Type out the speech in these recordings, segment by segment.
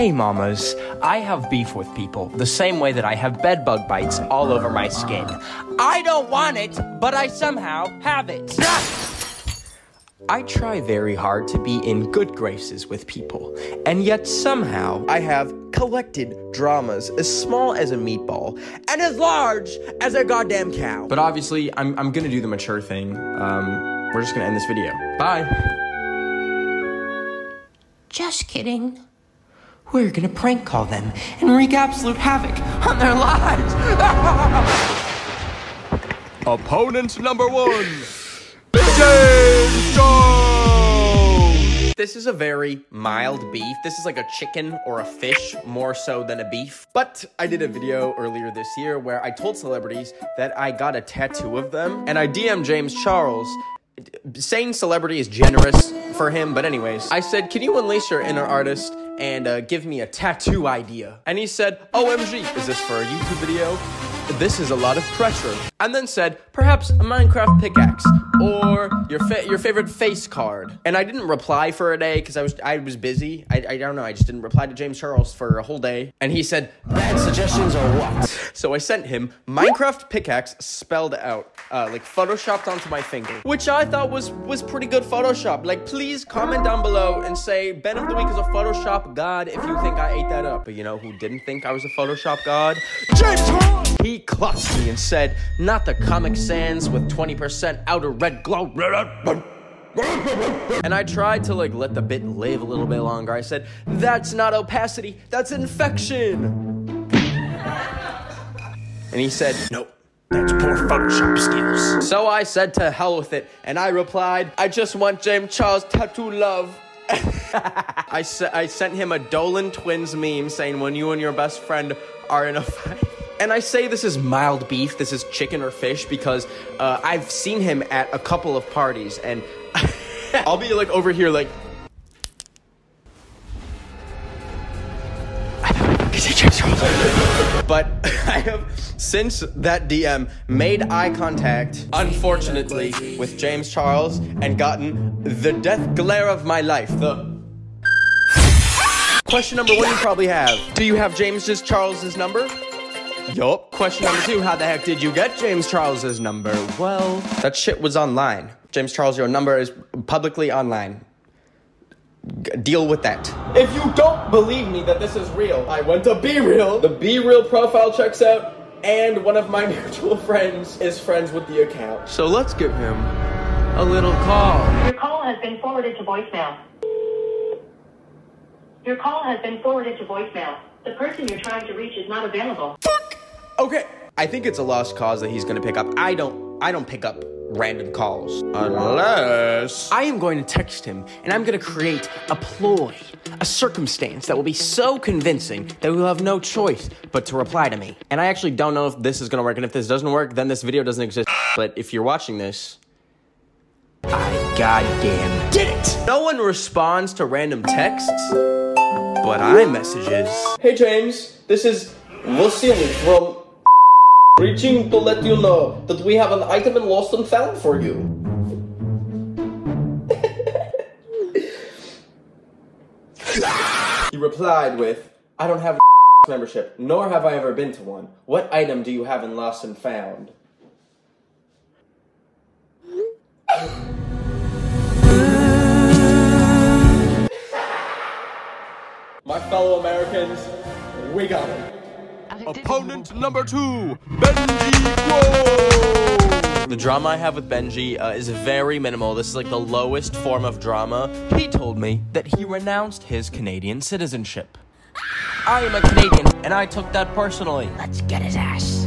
Hey mamas, I have beef with people the same way that I have bedbug bites all over my skin. I don't want it, but I somehow have it. I try very hard to be in good graces with people, and yet somehow I have collected dramas as small as a meatball and as large as a goddamn cow. But obviously, I'm, I'm gonna do the mature thing. Um, we're just gonna end this video. Bye. Just kidding. We're gonna prank call them and wreak absolute havoc on their lives. Opponent number one, James Charles. This is a very mild beef. This is like a chicken or a fish more so than a beef. But I did a video earlier this year where I told celebrities that I got a tattoo of them and I DM James Charles saying celebrity is generous for him, but anyways, I said, "Can you unleash your inner artist and uh, give me a tattoo idea?" And he said, "OMG, is this for a YouTube video?" This is a lot of pressure. And then said, perhaps a Minecraft pickaxe or your fa- your favorite face card. And I didn't reply for a day because I was I was busy. I, I don't know. I just didn't reply to James Charles for a whole day. And he said, bad suggestions or what? So I sent him Minecraft pickaxe spelled out, uh, like photoshopped onto my finger, which I thought was was pretty good Photoshop. Like, please comment down below and say Ben of the Week is a Photoshop god if you think I ate that up. But you know who didn't think I was a Photoshop god? James Charles. He clocked me and said, not the Comic Sans with 20% outer red glow. And I tried to like let the bit live a little bit longer. I said, that's not opacity, that's infection. And he said, nope. That's poor Photoshop skills. So I said to hell with it, and I replied, I just want James Charles tattoo love. I sent him a Dolan Twins meme saying, when you and your best friend are in a fight. And I say this is mild beef, this is chicken or fish, because uh, I've seen him at a couple of parties, and I'll be like over here, like. But I have since that DM made eye contact, unfortunately, with James Charles and gotten the death glare of my life. The question number one you probably have: Do you have James's Charles's number? Yup. Question number two: How the heck did you get James Charles's number? Well, that shit was online. James Charles, your number is publicly online. G- deal with that. If you don't believe me that this is real, I went to BeReal. The BeReal profile checks out, and one of my mutual friends is friends with the account. So let's give him a little call. Your call has been forwarded to voicemail. Your call has been forwarded to voicemail. The person you're trying to reach is not available. Okay. I think it's a lost cause that he's gonna pick up. I don't I don't pick up random calls. Unless I am going to text him and I'm gonna create a ploy, a circumstance that will be so convincing that we'll have no choice but to reply to me. And I actually don't know if this is gonna work, and if this doesn't work, then this video doesn't exist. But if you're watching this, I goddamn did it! No one responds to random texts, but iMessages. Hey James, this is Vasily from reaching to let you know that we have an item in Lost and Found for you. he replied with, I don't have a membership, nor have I ever been to one. What item do you have in Lost and Found? My fellow Americans, we got him. Opponent number two, Benji Krol. The drama I have with Benji uh, is very minimal. This is like the lowest form of drama. He told me that he renounced his Canadian citizenship. I am a Canadian, and I took that personally. Let's get his ass.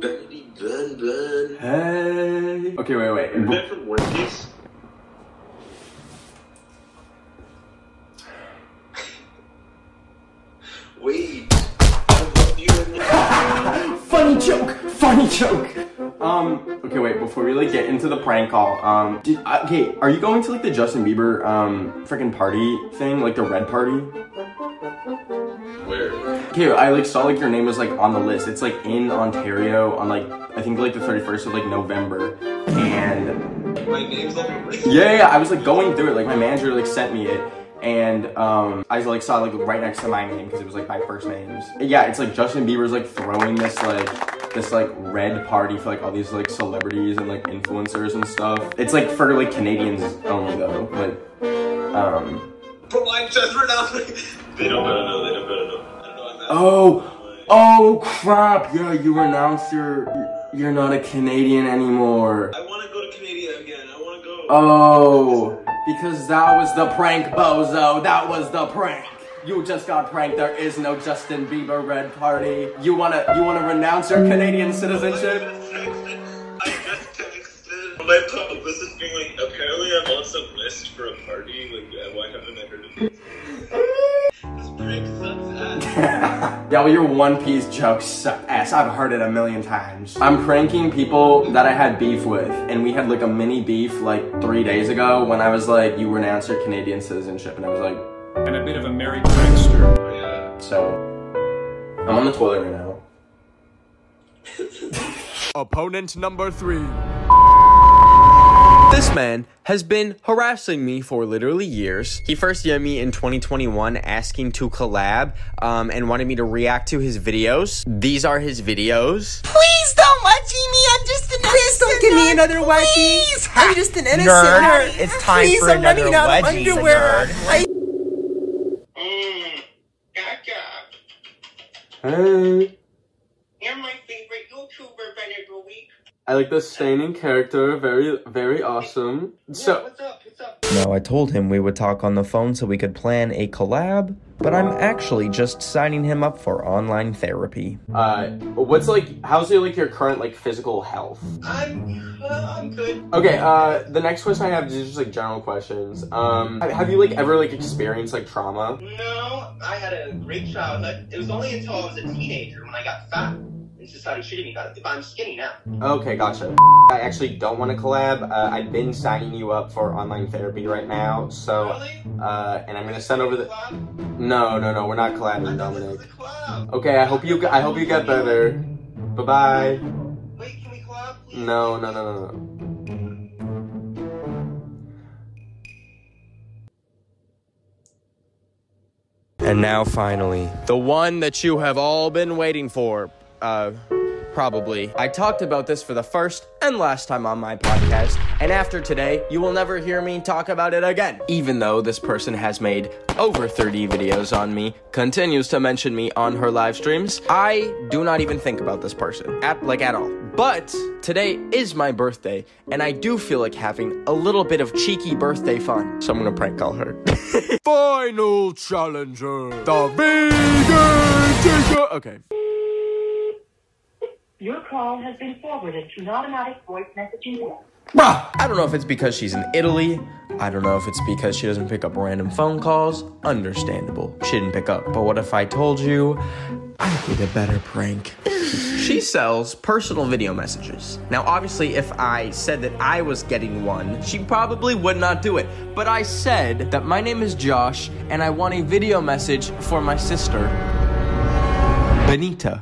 Benny Ben Ben. Hey. Okay, wait, wait. Ben from Wendy's. Wait. Wait. Before we like get into the prank call, um. Did, uh, okay, are you going to like the Justin Bieber um freaking party thing, like the red party? Where? Okay, I like saw like your name was like on the list. It's like in Ontario on like I think like the 31st of like November. And My name's on your Yeah, yeah, I was like going through it. Like my manager like sent me it, and um, I like saw like right next to my name because it was like my first names. Yeah, it's like Justin Bieber's like throwing this like this like red party for like all these like celebrities and like influencers and stuff. It's like for like Canadians only though. Like, um, But why just pronounce me? They don't better know. They don't better know. I don't know. I'm not- oh, oh crap! Yeah, you renounced your. You're not a Canadian anymore. I want to go to Canada again. I want to go. Oh, because that was the prank, bozo. That was the prank. You just got pranked. There is no Justin Bieber red party. You wanna you wanna renounce your Canadian citizenship? I just texted my publicist being like, apparently I'm on some list for a party. Like, uh, why haven't I heard of this? this prank sucks ass. Yeah, well, your One Piece jokes suck ass. I've heard it a million times. I'm pranking people that I had beef with, and we had like a mini beef like three days ago when I was like, "You renounce your Canadian citizenship," and I was like, and a bit of a merry prankster. Oh, yeah. "So." I'm on the toilet right now. Opponent number three. This man has been harassing me for literally years. He first DM'd me in 2021 asking to collab um, and wanted me to react to his videos. These are his videos. Please don't watching me. I'm just an innocent. Please don't give me another wedgie. I'm just an innocent Nerd, nerd. it's time Please, for I'm another running out of wedgie, underwear. Hey. You're my favorite YouTuber, Bennett Week. I like the staining character. Very, very awesome. So, what's up? What's up? Now, I told him we would talk on the phone so we could plan a collab, but I'm actually just signing him up for online therapy. Uh, what's like, how's your, like, your current, like, physical health? I'm, uh, I'm good. Okay, uh, the next question I have is just, like, general questions. Um, have- have you, like, ever, like, experienced, like, trauma? No, I had a great childhood. It was only until I was a teenager when I got fat and society treated me better. But I'm skinny now. Okay, gotcha. I actually don't want to collab. Uh, I've been signing you up for online therapy right now, so, Really? uh, and I'm gonna send over the. Collab? No, no, no, we're not I collabing, this Dominic. was a collab. Okay, I hope you. I hope you get better. Bye bye. Wait, can we collab, please? No, no, no, no, no. And now, finally, the one that you have all been waiting for. Uh, probably. I talked about this for the first and last time on my podcast, and after today, you will never hear me talk about it again. Even though this person has made over 30 videos on me, continues to mention me on her live streams, I do not even think about this person. At, like, at all. But today is my birthday, and I do feel like having a little bit of cheeky birthday fun. So I'm gonna prank call her. Final challenger. The vegan teacher. Okay. Your call has been forwarded to an automatic voice messaging app. Bruh! I don't know if it's because she's in Italy. I don't know if it's because she doesn't pick up random phone calls. Understandable. She didn't pick up. But what if I told you I did a better prank? she sells personal video messages. Now, obviously, if I said that I was getting one, she probably would not do it. But I said that my name is Josh and I want a video message for my sister, Benita.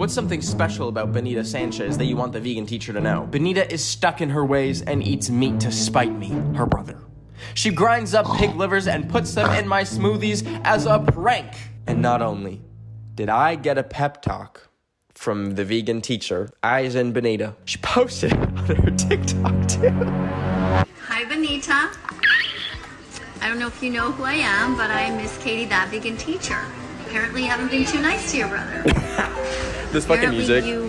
What's something special about Benita Sanchez that you want the vegan teacher to know? Benita is stuck in her ways and eats meat to spite me, her brother. She grinds up pig livers and puts them in my smoothies as a prank. And not only did I get a pep talk from the vegan teacher, Eyes in Benita, she posted it on her TikTok too. Hi, Benita. I don't know if you know who I am, but I'm Miss Kadie, that vegan teacher. Apparently, you haven't been too nice to your brother. This fucking music. You...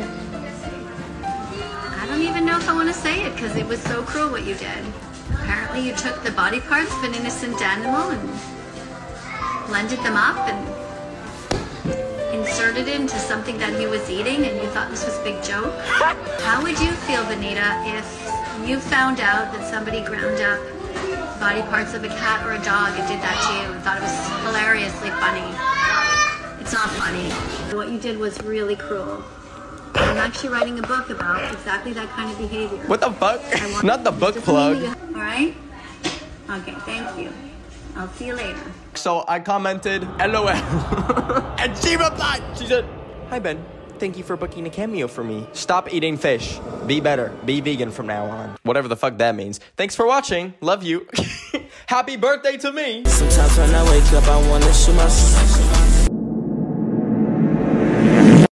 I don't even know if I want to say it because it was so cruel what you did. Apparently, you took the body parts of an innocent animal and blended them up and inserted it into something that he was eating, and you thought this was a big joke. How would you feel, Benita, if you found out that somebody ground up body parts of a cat or a dog and did that to you and thought it was hilariously funny? It's not funny. What you did was really cruel. I'm actually writing a book about exactly that kind of behavior. What the fuck? Not the book plug. need you to- All right? Okay, thank you. I'll see you later. So I commented, LOL. and she replied, she said, Hi Ben, thank you for booking a cameo for me. Stop eating fish. Be better. Be vegan from now on. Whatever the fuck that means. Thanks for watching. Love you. Happy birthday to me. Sometimes when I wake up, I wanna shoot.